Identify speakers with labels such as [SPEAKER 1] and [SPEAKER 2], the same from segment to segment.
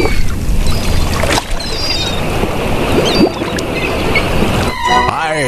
[SPEAKER 1] you.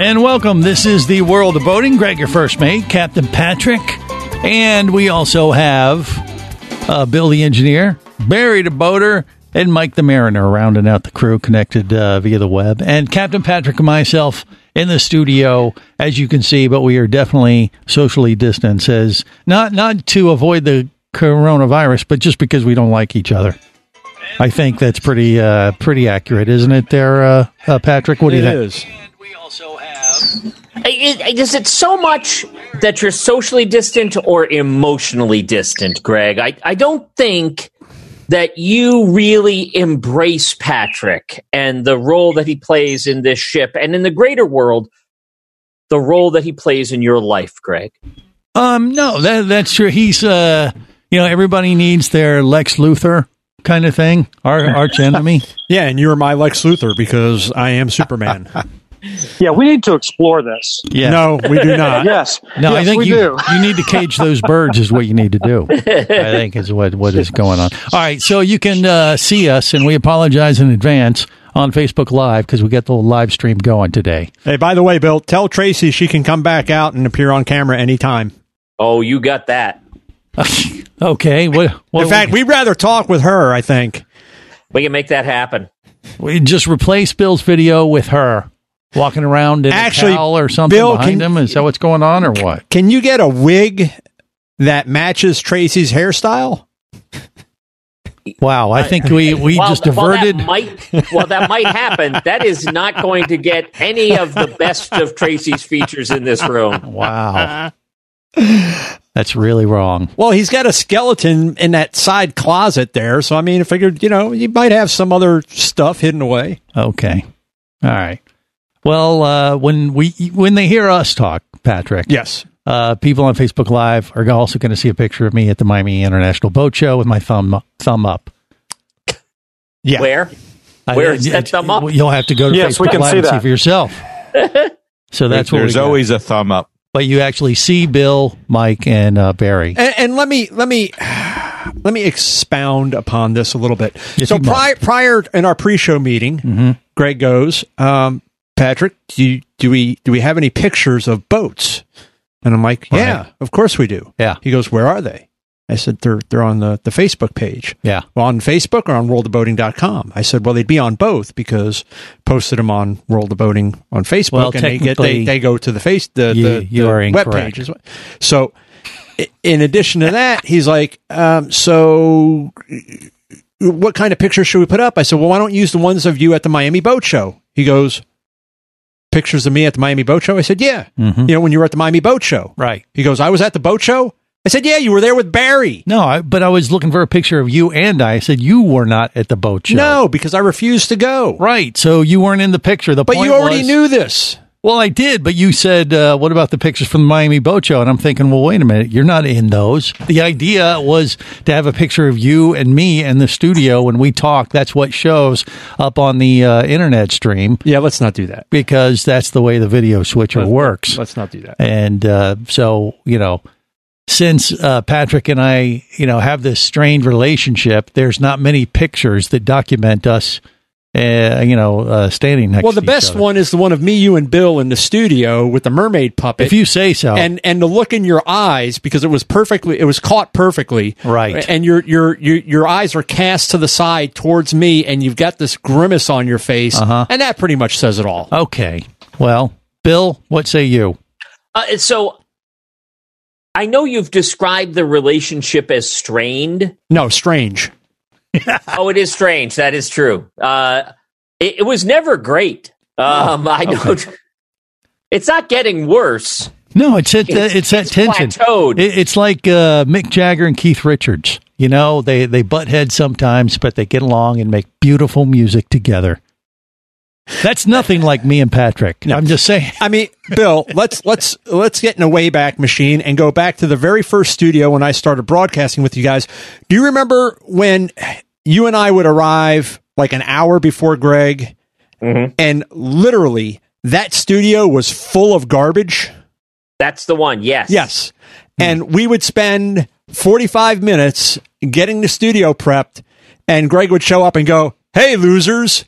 [SPEAKER 2] And welcome. This is the world of boating. Greg, your first mate, Captain Patrick, and we also have uh, Bill the engineer, Barry the boater, and Mike the mariner rounding out the crew connected uh, via the web. And Captain Patrick and myself in the studio, as you can see, but we are definitely socially distanced, as not not to avoid the coronavirus, but just because we don't like each other. I think that's pretty uh, pretty accurate, isn't it? There, uh, uh, Patrick. What do you think?
[SPEAKER 3] is.
[SPEAKER 4] Is, is it so much that you're socially distant or emotionally distant, Greg? I, I don't think that you really embrace Patrick and the role that he plays in this ship and in the greater world, the role that he plays in your life, Greg.
[SPEAKER 2] Um, no, that that's true. He's uh, you know, everybody needs their Lex Luthor kind of thing, our arch enemy.
[SPEAKER 3] Yeah, and you're my Lex Luthor because I am Superman.
[SPEAKER 5] Yeah, we need to explore this.
[SPEAKER 2] Yeah.
[SPEAKER 3] No, we do not.
[SPEAKER 5] Yes.
[SPEAKER 2] No,
[SPEAKER 5] yes,
[SPEAKER 2] I think
[SPEAKER 5] we
[SPEAKER 2] you
[SPEAKER 5] do.
[SPEAKER 2] you need to cage those birds is what you need to do. I think is what what is going on. All right, so you can uh, see us, and we apologize in advance on Facebook Live because we got the live stream going today.
[SPEAKER 3] Hey, by the way, Bill, tell Tracy she can come back out and appear on camera anytime.
[SPEAKER 4] Oh, you got that.
[SPEAKER 2] Okay, what? what
[SPEAKER 3] In fact, we'd rather talk with her, I think.
[SPEAKER 4] We can make that happen.
[SPEAKER 2] we just replace Bill's video with her walking around in
[SPEAKER 3] Actually,
[SPEAKER 2] a towel or something
[SPEAKER 3] Bill,
[SPEAKER 2] behind
[SPEAKER 3] can-
[SPEAKER 2] him. Is that what's going on, or what?
[SPEAKER 3] Can you get a wig that matches Tracy's hairstyle?
[SPEAKER 2] Wow, I think we we
[SPEAKER 4] While-
[SPEAKER 2] just
[SPEAKER 4] while
[SPEAKER 2] diverted.
[SPEAKER 4] that might, well, that might happen. That is not going to get any of the best of Tracy's features in this room.
[SPEAKER 2] Wow. That's really wrong.
[SPEAKER 3] Well, he's got a skeleton in that side closet there, so I mean, I figured, you know, you might have some other stuff hidden away.
[SPEAKER 2] Okay. All right. Well, uh, when we when they hear us talk, Patrick,
[SPEAKER 3] Yes.
[SPEAKER 2] uh, people on Facebook Live are also going to see a picture of me at the Miami International Boat Show with my thumb thumb up.
[SPEAKER 3] Yeah.
[SPEAKER 4] Where?
[SPEAKER 2] I-
[SPEAKER 4] Where is that thumb up?
[SPEAKER 2] You'll have to go to
[SPEAKER 5] Yes,
[SPEAKER 2] Facebook
[SPEAKER 5] we can
[SPEAKER 2] Live
[SPEAKER 5] see
[SPEAKER 2] and see
[SPEAKER 5] that.
[SPEAKER 2] for yourself. So that's what we
[SPEAKER 6] There's
[SPEAKER 2] got.
[SPEAKER 6] always a thumb up.
[SPEAKER 2] But you actually see Bill, Mike, and uh, Barry.
[SPEAKER 3] And, and let me let me let me expound upon this a little bit.
[SPEAKER 2] Yes,
[SPEAKER 3] so prior prior in our pre-show meeting,
[SPEAKER 2] Mm-hmm.
[SPEAKER 3] Greg goes, um, Patrick, do you, do we do we have any pictures of boats? And I'm like, yeah,
[SPEAKER 2] Right.
[SPEAKER 3] of course we do.
[SPEAKER 2] Yeah.
[SPEAKER 3] He goes, where are they? I said, they're they're on the, the Facebook page.
[SPEAKER 2] Yeah.
[SPEAKER 3] Well, on Facebook or on worldofboating.com. I said, well, they'd be on both because posted them on World of Boating on Facebook
[SPEAKER 2] Well,
[SPEAKER 3] and they get they, they go to the face the,
[SPEAKER 2] you-
[SPEAKER 3] the,
[SPEAKER 2] you
[SPEAKER 3] the
[SPEAKER 2] are
[SPEAKER 3] web page. So in addition to that, he's like, um, so what kind of pictures should we put up? I said, well, why don't you use the ones of you at the Miami Boat Show? He goes, pictures of me at the Miami Boat Show? I said, yeah.
[SPEAKER 2] Mhm.
[SPEAKER 3] You know, when you were at the Miami Boat Show.
[SPEAKER 2] Right.
[SPEAKER 3] He goes, I was at the boat show. I said, yeah, you were there with Barry.
[SPEAKER 2] No, I, but I was looking for a picture of you and I. I said you were not at the boat show.
[SPEAKER 3] No, because I refused to go.
[SPEAKER 2] Right. So you weren't in the picture. The
[SPEAKER 3] But you already
[SPEAKER 2] was-
[SPEAKER 3] knew this.
[SPEAKER 2] Well, I did, but you said, uh, "What about the pictures from the Miami Boat Show?" And I'm thinking, well, wait a minute, you're not in those. The idea was to have a picture of you and me in the studio when we talk. That's what shows up on the uh, internet stream
[SPEAKER 3] Yeah, let's not do that.
[SPEAKER 2] because that's the way the video switcher works.
[SPEAKER 3] Let's not do that.
[SPEAKER 2] And uh, so, you know, since uh, Patrick and I, you know, have this strained relationship, there's not many pictures that document us, uh, you know, uh, standing next.
[SPEAKER 3] Well, the
[SPEAKER 2] to each
[SPEAKER 3] best
[SPEAKER 2] other.
[SPEAKER 3] one is the one of me, you, and Bill in the studio with the mermaid puppet.
[SPEAKER 2] if you say so.
[SPEAKER 3] and and the look in your eyes because it was perfectly, it was caught perfectly,
[SPEAKER 2] Right.
[SPEAKER 3] And your your your your eyes are cast to the side towards me, and you've got this grimace on your face,
[SPEAKER 2] Uh-huh.
[SPEAKER 3] and that pretty much says it all.
[SPEAKER 2] Okay. Well, Bill, what say you?
[SPEAKER 4] Uh, so I know you've described the relationship as strained.
[SPEAKER 3] No, strange.
[SPEAKER 4] oh, it is strange. That is true. Uh, it, it was never great. Um, I don't. It's not getting worse.
[SPEAKER 2] No, it's at,
[SPEAKER 4] It's-
[SPEAKER 2] it's that
[SPEAKER 4] it's
[SPEAKER 2] tension.
[SPEAKER 4] plateaued.
[SPEAKER 2] It, it's like uh, Mick Jagger and Keith Richards. You know, they they butt heads sometimes, but they get along and make beautiful music together. That's nothing like me and Patrick. I'm just saying.
[SPEAKER 3] I mean, Bill, let's let's let's get in a wayback machine and go back to the very first studio when I started broadcasting with you guys. Do you remember when you and I would arrive like an hour before Greg, mm-hmm. and literally that studio was full of garbage?
[SPEAKER 4] That's the one. Yes.
[SPEAKER 3] Yes, hmm. and we would spend forty five minutes getting the studio prepped, and Greg would show up and go, "Hey, losers."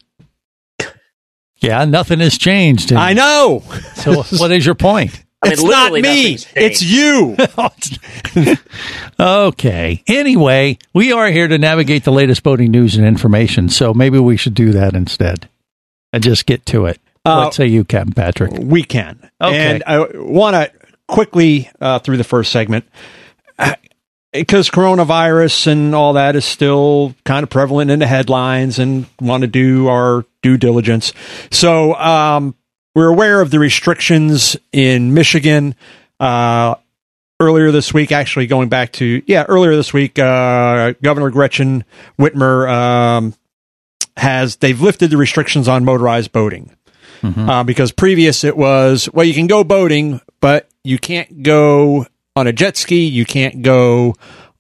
[SPEAKER 2] Yeah, nothing has changed.
[SPEAKER 3] I know.
[SPEAKER 2] So, what is your point?
[SPEAKER 4] I mean,
[SPEAKER 3] it's not me. It's you.
[SPEAKER 2] okay. Anyway, we are here to navigate the latest boating news and information, so maybe we should do that instead and just get to it.
[SPEAKER 3] Uh,
[SPEAKER 2] what say you, Captain Patrick?
[SPEAKER 3] We can.
[SPEAKER 2] Okay.
[SPEAKER 3] And I want to quickly uh, through the first segment because coronavirus and all that is still kind of prevalent in the headlines and want to do our due diligence. So um, we're aware of the restrictions in Michigan. Uh, earlier this week, actually going back to yeah, earlier this week, uh, Governor Gretchen Whitmer um, has they've lifted the restrictions on motorized boating uh, because previous it was well you can go boating but you can't go on a jet ski you can't go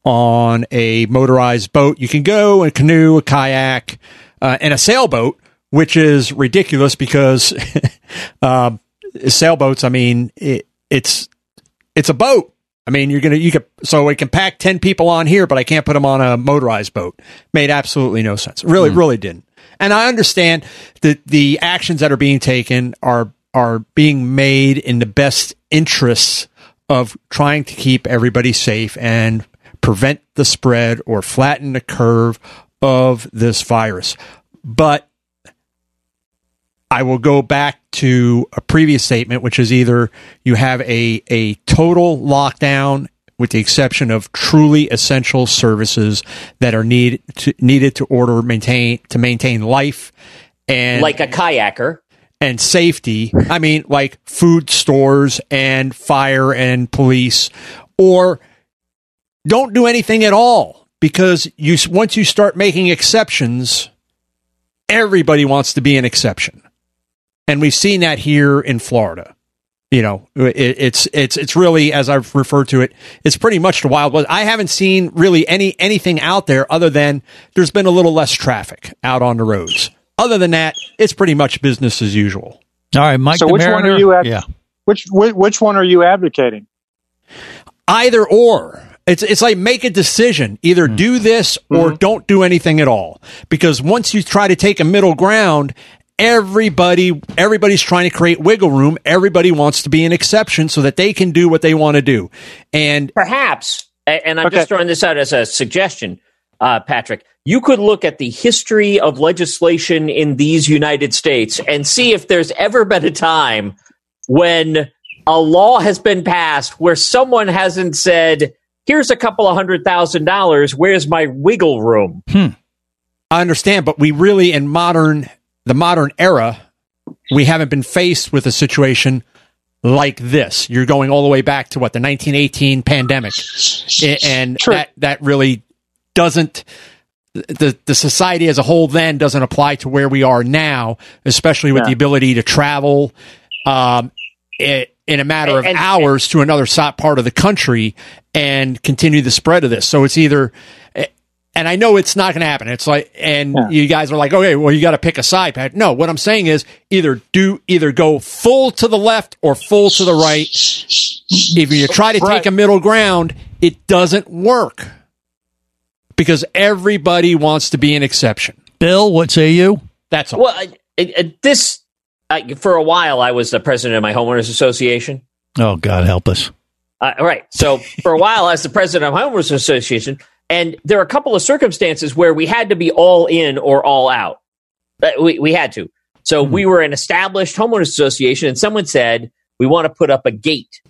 [SPEAKER 3] on a motorized boat you can go in a canoe a kayak uh, and a sailboat which is ridiculous because uh, sailboats i mean it, it's it's a boat I mean, you're gonna you could so we can pack ten people on here, but I can't put them on a motorized boat. Made absolutely no sense. Really, really didn't. And I understand that the actions that are being taken are are being made in the best interests of trying to keep everybody safe and prevent the spread or flatten the curve of this virus. But I will go back to a previous statement, which is either you have a, a total lockdown with the exception of truly essential services that are need to, needed to order maintain to maintain life and
[SPEAKER 4] Like a kayaker.
[SPEAKER 3] And safety. I mean, like food stores and fire and police, or don't do anything at all because you once you start making exceptions, everybody wants to be an exception, and we've seen that here in Florida. You know, it, it's it's it's really as I've referred to it, it's pretty much the Wild West. I haven't seen really any anything out there other than there's been a little less traffic out on the roads. Other than that, it's pretty much business as usual.
[SPEAKER 2] All right, Mike.
[SPEAKER 5] So
[SPEAKER 2] the
[SPEAKER 5] which one are you at?
[SPEAKER 2] Yeah.
[SPEAKER 5] Which which, which one are you advocating?
[SPEAKER 3] Either or. It's it's like make a decision. Either mm. do this or mm-hmm. don't do anything at all. Because once you try to take a middle ground, everybody everybody's trying to create wiggle room. Everybody wants to be an exception so that they can do what they want to do. And
[SPEAKER 4] Perhaps, and I'm
[SPEAKER 5] Okay.
[SPEAKER 4] just throwing this out as a suggestion, uh, Patrick, you could look at the history of legislation in these United States and see if there's ever been a time when a law has been passed where someone hasn't said, here's a couple of hundred thousand dollars, where's my wiggle room?
[SPEAKER 3] I understand, but we really in modern the modern era, we haven't been faced with a situation like this. You're going all the way back to what the 1918 pandemic, and
[SPEAKER 5] True.
[SPEAKER 3] that that really doesn't the the society as a whole then doesn't apply to where we are now, especially with
[SPEAKER 5] Yeah.
[SPEAKER 3] the ability to travel um, i- in a matter of
[SPEAKER 4] And- and-
[SPEAKER 3] hours to another part of the country and continue the spread of this. So it's either and I know it's not going to happen. It's like, and
[SPEAKER 5] Yeah.
[SPEAKER 3] you guys are like, okay, well, you got to pick a side, Pat. No, what I'm saying is either do, either go full to the left or full to the right. If you try to
[SPEAKER 5] Right.
[SPEAKER 3] take a middle ground, it doesn't work because everybody wants to be an exception.
[SPEAKER 2] Bill, what say you?
[SPEAKER 3] That's all.
[SPEAKER 4] Well, I, I, I- this, I, for a while, I was the president of my homeowners association.
[SPEAKER 2] Oh, God help us.
[SPEAKER 4] Uh, right. So for a while, I was the president of my homeowners association, and there are a couple of circumstances where we had to be all in or all out. Uh, We, we had to. So we were an established homeowners association, and someone said we want to put up a gate.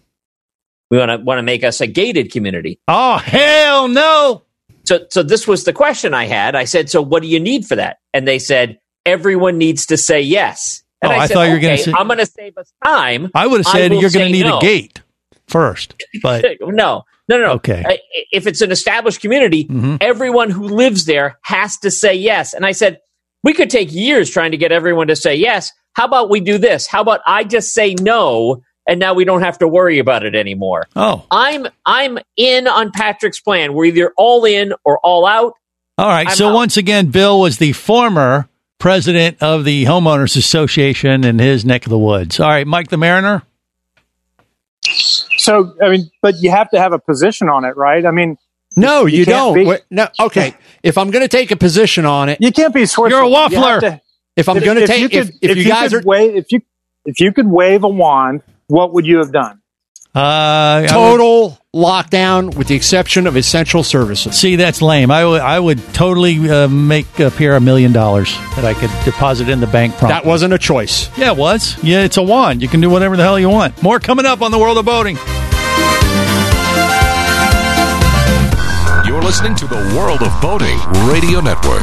[SPEAKER 4] We want to want to make us a gated community.
[SPEAKER 2] Oh, hell no.
[SPEAKER 4] So so this was the question I had. I said, so what do you need for that? And they said everyone needs to say yes. And
[SPEAKER 2] Oh, I
[SPEAKER 4] said,
[SPEAKER 2] thought you were gonna
[SPEAKER 4] "Okay,
[SPEAKER 2] say-
[SPEAKER 4] I'm going to save us time.
[SPEAKER 2] I would have said you're going to need
[SPEAKER 4] no."
[SPEAKER 2] a gate. first. But
[SPEAKER 4] no, no, no.
[SPEAKER 2] Okay.
[SPEAKER 4] Uh, If it's an established community,
[SPEAKER 2] Mhm.
[SPEAKER 4] everyone who lives there has to say yes. And I said, we could take years trying to get everyone to say yes. How about we do this? How about I just say no, and now we don't have to worry about it anymore?
[SPEAKER 2] oh,
[SPEAKER 4] I'm I'm in on Patrick's plan. We're either all in or all out.
[SPEAKER 2] all right.
[SPEAKER 4] I'm
[SPEAKER 2] so
[SPEAKER 4] out.
[SPEAKER 2] once again, Bill was the former president of the homeowners association in his neck of the woods. All right, Mike the Mariner.
[SPEAKER 5] So, I mean, but you have to have a position on it, right? I mean,
[SPEAKER 3] No, you,
[SPEAKER 5] You
[SPEAKER 3] don't.
[SPEAKER 5] be-
[SPEAKER 3] Wait, no, okay. If I'm going to take a position on it,
[SPEAKER 5] you can't be Switzerland.
[SPEAKER 2] You're a
[SPEAKER 5] You
[SPEAKER 2] waffler.
[SPEAKER 5] to-
[SPEAKER 3] if I'm going to
[SPEAKER 5] if
[SPEAKER 3] take,
[SPEAKER 5] you
[SPEAKER 3] if,
[SPEAKER 5] could-
[SPEAKER 3] if, you guys
[SPEAKER 5] could
[SPEAKER 3] are
[SPEAKER 5] wave, if you if you could wave a wand, what would you have done?
[SPEAKER 2] Uh, I would-
[SPEAKER 3] total lockdown with the exception of essential services.
[SPEAKER 2] see, that's lame. I would I would totally uh, make up here a million dollars that I could deposit in the bank. Promptly.
[SPEAKER 3] That wasn't a choice.
[SPEAKER 2] Yeah, it was. Yeah, it's a wand. You can do whatever the hell you want. More coming up on the world of boating.
[SPEAKER 1] You're listening to the World of Boating Radio Network.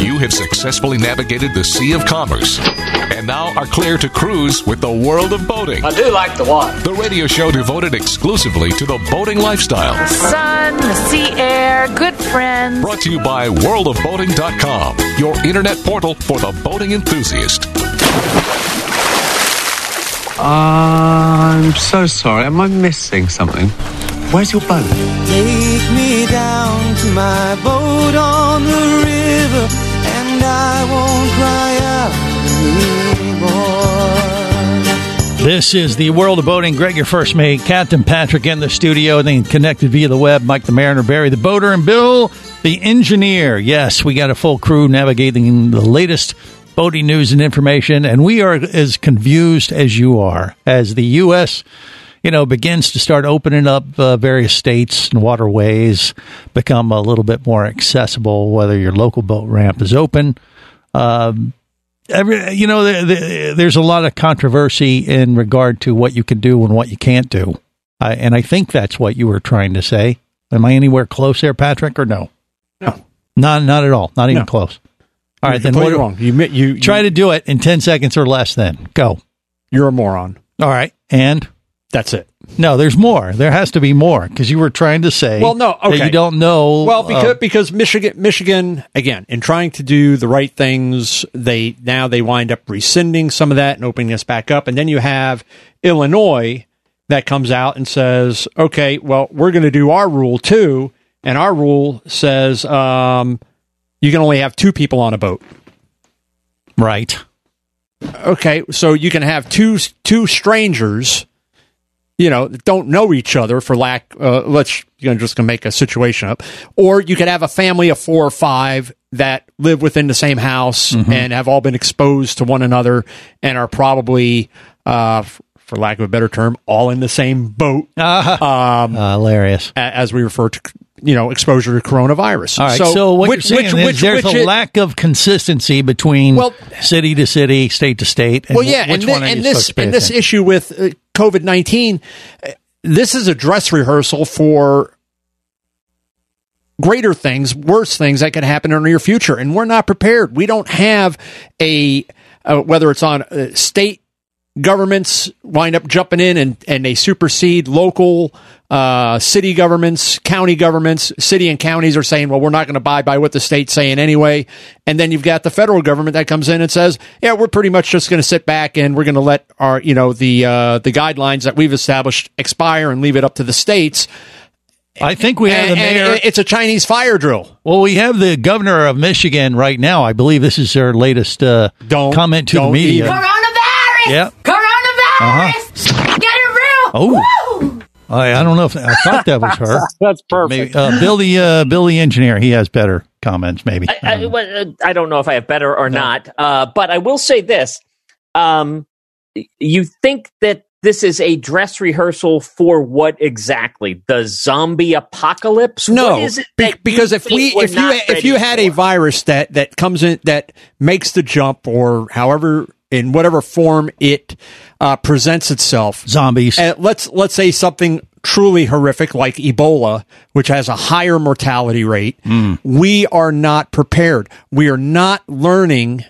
[SPEAKER 1] You have successfully navigated the Sea of Commerce and now are clear to cruise with the World of Boating.
[SPEAKER 7] I do like the water.
[SPEAKER 1] The radio show devoted exclusively to the boating lifestyle.
[SPEAKER 8] The sun, the sea air, good friends.
[SPEAKER 1] Brought to you by worldofboating.com, your internet portal for the boating enthusiast.
[SPEAKER 9] I'm so sorry. Am I missing something? Where's your boat?
[SPEAKER 10] My boat on the river, and I won't cry out anymore.
[SPEAKER 2] This is the world of boating. Greg, your first mate, Captain Patrick in the studio, and then connected via the web, Mike the Mariner, Barry the boater, and Bill the engineer. Yes, we got a full crew navigating the latest boating news and information, and we are as confused as you are as the U.S. You know, begins to start opening up uh, various states and waterways, become a little bit more accessible. Whether your local boat ramp is open, um, every you know the, the, there's a lot of controversy in regard to what you can do and what you can't do I, and i think that's what you were trying to say am i anywhere close there patrick or no
[SPEAKER 3] No.
[SPEAKER 2] not not at all not even
[SPEAKER 3] No.
[SPEAKER 2] close all right
[SPEAKER 3] You're
[SPEAKER 2] then what
[SPEAKER 3] wrong. You, you, you
[SPEAKER 2] try to do it in 10 seconds or less then go
[SPEAKER 3] You're a moron.
[SPEAKER 2] all right and
[SPEAKER 3] That's it.
[SPEAKER 2] no there's more there has to be more because you were trying to say
[SPEAKER 3] Well, no,
[SPEAKER 2] that
[SPEAKER 3] okay.
[SPEAKER 2] you don't know
[SPEAKER 3] Well, because
[SPEAKER 2] uh,
[SPEAKER 3] because Michigan, Michigan, again, in trying to do the right things, they now they wind up rescinding some of that and opening this back up, and then you have Illinois that comes out and says, okay, well, we're going to do our rule too. And our rule says um, you can only have two people on a boat.
[SPEAKER 2] Right.
[SPEAKER 3] Okay, so you can have two two strangers, you know, don't know each other for lack. Uh, let's you know just gonna make a situation up, or you could have a family of four or five that live within the same house
[SPEAKER 2] Mm-hmm.
[SPEAKER 3] and have all been exposed to one another and are probably, uh, f- for lack of a better term, all in the same boat. Um,
[SPEAKER 2] Uh, hilarious.
[SPEAKER 3] a- as we refer to, you know, exposure to coronavirus.
[SPEAKER 2] All right. So, what
[SPEAKER 3] which,
[SPEAKER 2] you're saying
[SPEAKER 3] which,
[SPEAKER 2] is
[SPEAKER 3] which,
[SPEAKER 2] there's
[SPEAKER 3] which
[SPEAKER 2] a
[SPEAKER 3] it-
[SPEAKER 2] lack of consistency between city to city, state to state. And
[SPEAKER 3] well, yeah,
[SPEAKER 2] which
[SPEAKER 3] and, thi-
[SPEAKER 2] one are
[SPEAKER 3] and this
[SPEAKER 2] supposed to pay
[SPEAKER 3] and this
[SPEAKER 2] attention?
[SPEAKER 3] issue with uh, COVID nineteen, uh, this is a dress rehearsal for greater things, worse things that could happen in the near future, and we're not prepared. We don't have a uh, whether it's on uh, state governments wind up jumping in and, and they supersede local uh, city governments, county governments, city and counties are saying, well, we're not going to abide by what the state's saying anyway. And then you've got the federal government that comes in and says, yeah, we're pretty much just going to sit back and we're going to let our, you know, the, uh, the guidelines that we've established expire and leave it up to the states.
[SPEAKER 2] I think we have
[SPEAKER 3] And-
[SPEAKER 2] the mayor.
[SPEAKER 3] it's a Chinese fire drill.
[SPEAKER 2] Well, we have the governor of Michigan right now. I believe this is their latest uh, comment to the media.
[SPEAKER 3] even-
[SPEAKER 8] Coronavirus!
[SPEAKER 2] Yeah.
[SPEAKER 8] Coronavirus!
[SPEAKER 2] Uh-huh.
[SPEAKER 8] Get it real!
[SPEAKER 2] Oh.
[SPEAKER 8] Woo!
[SPEAKER 2] I, I don't know if I thought that was her.
[SPEAKER 5] That's perfect.
[SPEAKER 2] Maybe uh, Bill the uh, Bill the engineer. He has better comments. Maybe.
[SPEAKER 4] I, I, well, uh, I don't know if I have better or not, uh, but I will say this: um, you think that this is a dress rehearsal for what exactly? The zombie apocalypse?
[SPEAKER 3] No,
[SPEAKER 4] What is it
[SPEAKER 3] be- because if we if you if you
[SPEAKER 4] ready
[SPEAKER 3] had a virus that that comes in that makes the jump or however in whatever form it uh, presents itself,
[SPEAKER 2] zombies.
[SPEAKER 3] Uh, let's let's say something truly horrific like Ebola, which has a higher mortality rate. We are not prepared. We are not learning.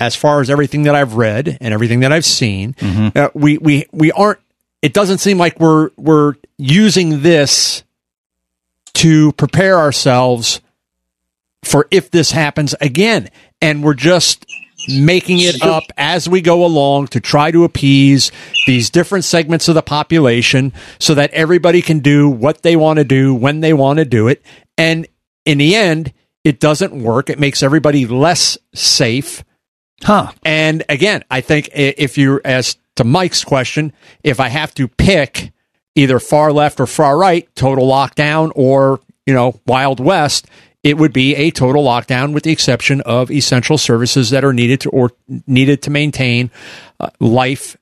[SPEAKER 3] As far as everything that I've read and everything that I've seen, uh, we we we aren't. It doesn't seem like we're we're using this to prepare ourselves for if this happens again. And we're just making it up as we go along to try to appease these different segments of the population so that everybody can do what they want to do when they want to do it. And in the end, it doesn't work. It makes everybody less safe.
[SPEAKER 2] Huh.
[SPEAKER 3] And again, I think if you, as to Mike's question, if I have to pick either far left or far right, total lockdown or, you know, Wild West, it would be a total lockdown with the exception of essential services that are needed to or needed to maintain uh, life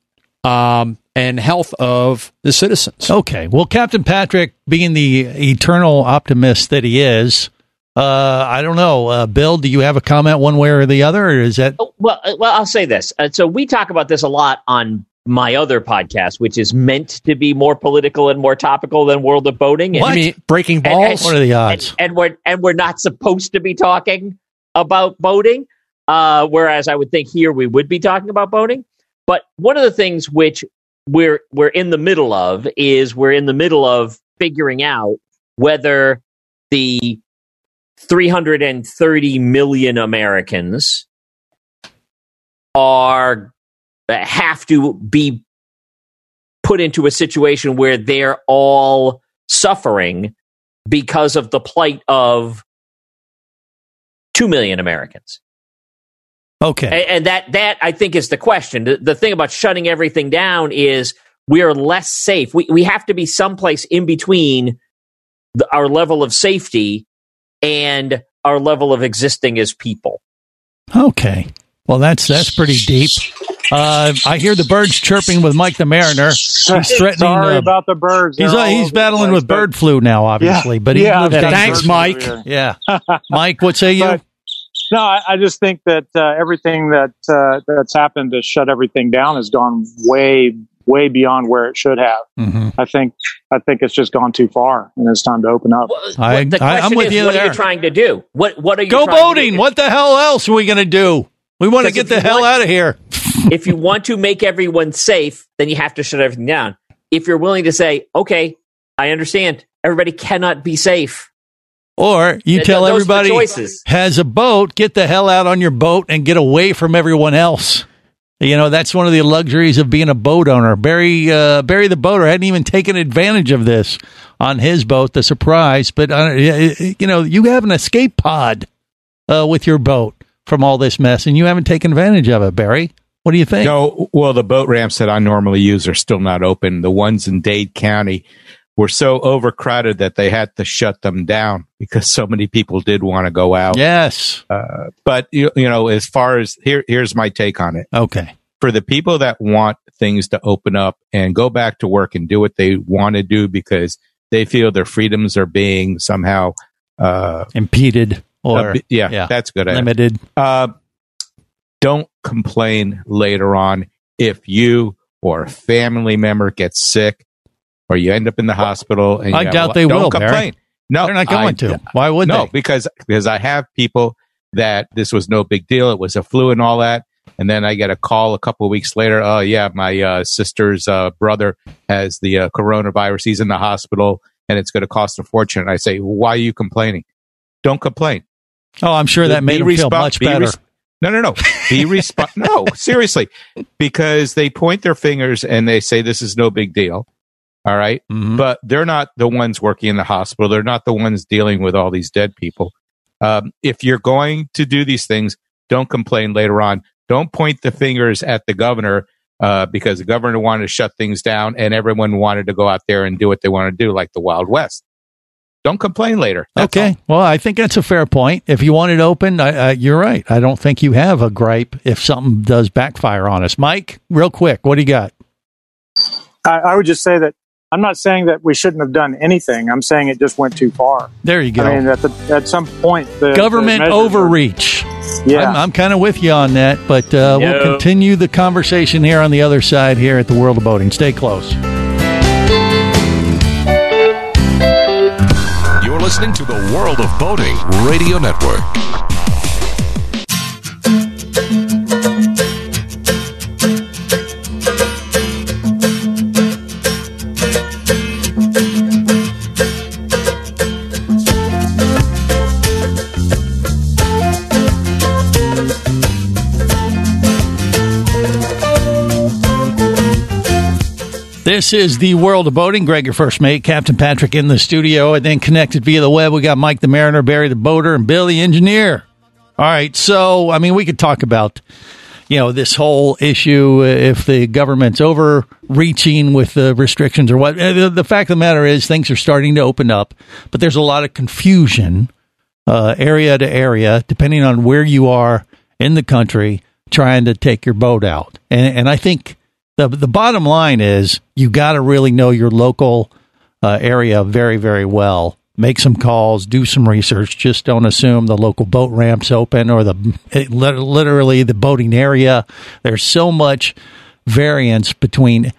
[SPEAKER 3] um, and health of the citizens.
[SPEAKER 2] Okay. Well, Captain Patrick, being the eternal optimist that he is, uh, I don't know. Uh, Bill, do you have a comment one way or the other, or is that
[SPEAKER 4] Well, uh, well, I'll say this. Uh, so we talk about this a lot on my other podcast, which is meant to be more political and more topical than World of Boating. And,
[SPEAKER 3] You mean breaking
[SPEAKER 4] and-
[SPEAKER 3] balls?
[SPEAKER 4] and-
[SPEAKER 2] What are the odds?
[SPEAKER 4] And, and we're and we're not supposed to be talking about boating. Uh, whereas I would think here we would be talking about boating. But one of the things which we're we're in the middle of is we're in the middle of figuring out whether the 330 million Americans are have to be put into a situation where they're all suffering because of the plight of 2 million Americans.
[SPEAKER 2] okay?
[SPEAKER 4] And, that that I think is the question. The, the thing about shutting everything down is we're less safe. We we have to be someplace in between the, our level of safety and our level of existing as people.
[SPEAKER 2] Okay. Well, that's that's pretty deep. Uh, I hear the birds chirping with Mike the Mariner. He's threatening.
[SPEAKER 5] Sorry
[SPEAKER 2] uh,
[SPEAKER 5] about the birds.
[SPEAKER 2] he's
[SPEAKER 5] They're
[SPEAKER 2] uh, he's battling
[SPEAKER 5] place,
[SPEAKER 2] with
[SPEAKER 5] but-
[SPEAKER 2] bird flu now, obviously.
[SPEAKER 5] Yeah,
[SPEAKER 2] but he
[SPEAKER 5] yeah,
[SPEAKER 2] lives
[SPEAKER 3] thanks. Mike.
[SPEAKER 2] Yeah, Mike. What say you?
[SPEAKER 5] But- No, I, I just think that uh, everything that uh, that's happened to shut everything down has gone way, way beyond where it should have.
[SPEAKER 2] Mhm.
[SPEAKER 5] I think I think it's just gone too far, and it's time to open up.
[SPEAKER 2] I-
[SPEAKER 4] the
[SPEAKER 2] I- I'm
[SPEAKER 4] question
[SPEAKER 2] with
[SPEAKER 4] is,
[SPEAKER 2] you
[SPEAKER 4] what are
[SPEAKER 2] there.
[SPEAKER 4] you trying to do? What what are you
[SPEAKER 2] Go
[SPEAKER 4] trying to
[SPEAKER 2] boating.
[SPEAKER 4] do?
[SPEAKER 2] What the hell else are we going to do? We want to get the hell
[SPEAKER 4] want-
[SPEAKER 2] out of here.
[SPEAKER 4] If you want to make everyone safe, then you have to shut everything down. If you're willing to say, okay, I understand, everybody cannot be safe.
[SPEAKER 2] Or you
[SPEAKER 4] Th-
[SPEAKER 2] tell
[SPEAKER 4] those are the
[SPEAKER 2] everybody
[SPEAKER 4] choices.
[SPEAKER 2] has a boat, get the hell out on your boat and get away from everyone else. You know, that's one of the luxuries of being a boat owner. Barry, uh, Barry the boater hadn't even taken advantage of this on his boat, the surprise. But, uh, you know, you have an escape pod uh, with your boat from all this mess, and you haven't taken advantage of it, Barry. What do you think?
[SPEAKER 7] No, well, the boat ramps that I normally use are still not open. The ones in Dade County were so overcrowded that they had to shut them down because so many people did want to go out.
[SPEAKER 2] Yes.
[SPEAKER 7] Uh, but you, you know, as far as here, here's my take on it.
[SPEAKER 2] Okay.
[SPEAKER 7] For the people that want things to open up and go back to work and do what they want to do because they feel their freedoms are being somehow uh,
[SPEAKER 2] impeded or
[SPEAKER 7] uh, yeah,
[SPEAKER 2] yeah,
[SPEAKER 7] that's good.
[SPEAKER 2] limited.
[SPEAKER 7] Uh, don't complain later on if you or a family member gets sick or you end up in the hospital. And
[SPEAKER 2] I doubt
[SPEAKER 7] a-
[SPEAKER 2] they
[SPEAKER 7] don't
[SPEAKER 2] will,
[SPEAKER 7] complain.
[SPEAKER 2] Barry.
[SPEAKER 7] No,
[SPEAKER 2] They're not going
[SPEAKER 7] I-
[SPEAKER 2] to. Why would
[SPEAKER 7] no,
[SPEAKER 2] they?
[SPEAKER 7] because because I have people that this was no big deal. It was a flu and all that. And then I get a call a couple of weeks later. Oh yeah, my uh, sister's uh, brother has the uh, coronavirus. He's in the hospital, and it's going to cost a fortune. And I say, why are you complaining? Don't complain.
[SPEAKER 2] Oh, I'm sure that
[SPEAKER 7] Be
[SPEAKER 2] made him feel much better.
[SPEAKER 7] res- no, no, no. Be resp- No, seriously, because they point their fingers and they say this is no big deal. All right?
[SPEAKER 2] Mm-hmm.
[SPEAKER 7] but they're not the ones working in the hospital. They're not the ones dealing with all these dead people. Um, if you're going to do these things, don't complain later on. Don't point the fingers at the governor uh, because the governor wanted to shut things down and everyone wanted to go out there and do what they want to do, like the Wild West. Don't complain later. That's
[SPEAKER 2] okay. Well, I think that's a fair point. If you want it open, I, I, you're right. I don't think you have a gripe if something does backfire on us. Mike, real quick, what do you got?
[SPEAKER 5] I, I would just say that I'm not saying that we shouldn't have done anything. I'm saying it just went too far.
[SPEAKER 2] There you go.
[SPEAKER 5] I mean, at, the, at some point, the
[SPEAKER 2] Government
[SPEAKER 5] the measures are-
[SPEAKER 2] overreach.
[SPEAKER 5] Yeah.
[SPEAKER 2] I'm, I'm kind of with you on that, but uh, we'll continue the conversation here on the other side here at the World of Boating. Stay close.
[SPEAKER 1] Listening to the World of Boating Radio Network.
[SPEAKER 2] This is the world of boating. Greg, your first mate, Captain Patrick in the studio, and then connected via the web. We got Mike the Mariner, Barry the Boater, and Bill the Engineer. All right, so I mean, we could talk about you know this whole issue uh, if the government's overreaching with the restrictions or what. Uh, The, fact of the matter is, things are starting to open up, but there's a lot of confusion uh, area to area, depending on where you are in the country, trying to take your boat out. And, and I think the the bottom line is you got to really know your local uh, area very very well. Make some calls, do some research. Just don't assume the local boat ramps open or the literally the boating area. There's so much variance between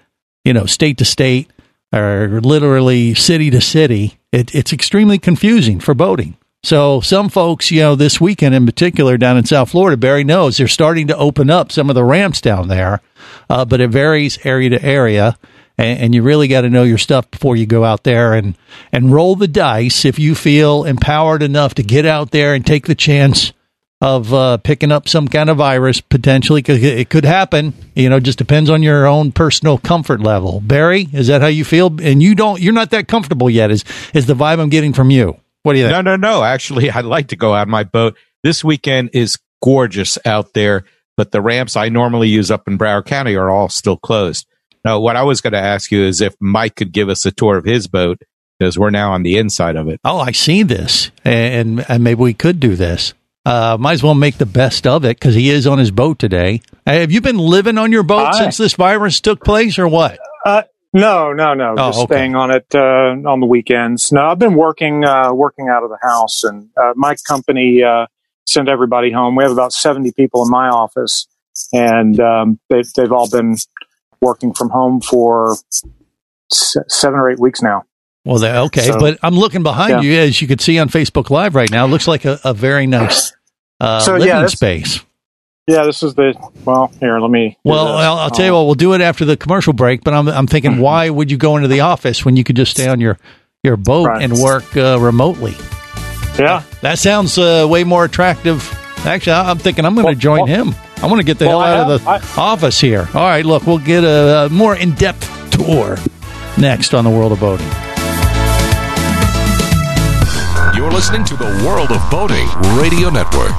[SPEAKER 2] you know state to state or literally city to city. It, it's extremely confusing for boating. So some folks, you know, this weekend in particular down in South Florida, Barry knows they're starting to open up some of the ramps down there, uh, but it varies area to area, and, you really got to know your stuff before you go out there and and roll the dice if you feel empowered enough to get out there and take the chance of uh, picking up some kind of virus potentially because it could happen. You know, just depends on your own personal comfort level. Barry, is that how you feel? And you don't, you're not that comfortable yet. Is is the vibe I'm getting from you? What do you think?
[SPEAKER 7] No, no, no. Actually, I'd like to go out on my boat. This weekend is gorgeous out there, but the ramps I normally use up in Broward County are all still closed. Now, what I was going to ask you is if Mike could give us a tour of his boat because we're now on the inside of it.
[SPEAKER 2] Oh, I see this, and and maybe we could do this. Uh, might as well make the best of it because he is on his boat today. Have you been living on your boat
[SPEAKER 5] I-
[SPEAKER 2] since this virus took place, or what?
[SPEAKER 5] Uh, no, no, no.
[SPEAKER 2] Oh,
[SPEAKER 5] just
[SPEAKER 2] okay.
[SPEAKER 5] staying on it uh, on the weekends. No, I've been working uh, working out of the house, and uh, my company uh, sent everybody home. We have about seventy people in my office, and um, they, they've all been working from home for s- seven or eight weeks now.
[SPEAKER 2] Well, they- okay,
[SPEAKER 5] So-
[SPEAKER 2] but I'm looking behind
[SPEAKER 5] Yeah.
[SPEAKER 2] you as you can see on Facebook Live right now. It looks like a, a very nice uh,
[SPEAKER 5] So,
[SPEAKER 2] living
[SPEAKER 5] that's-
[SPEAKER 2] space.
[SPEAKER 5] Yeah, this is the well. Here, let me.
[SPEAKER 2] Well,
[SPEAKER 5] this.
[SPEAKER 2] I'll, I'll tell you what. We'll do it after the commercial break. But I'm I'm thinking, why would you go into the office when you could just stay on your your boat
[SPEAKER 5] Right.
[SPEAKER 2] and work uh, remotely?
[SPEAKER 5] Yeah,
[SPEAKER 2] That sounds uh, way more attractive. Actually, I- I'm thinking I'm going to join him. I want to get the
[SPEAKER 5] Well,
[SPEAKER 2] hell
[SPEAKER 5] I
[SPEAKER 2] out of
[SPEAKER 5] have-
[SPEAKER 2] the office here. All right, look, we'll get a, a more in depth tour next on the world of boating.
[SPEAKER 1] You're listening to the World of Boating Radio Network.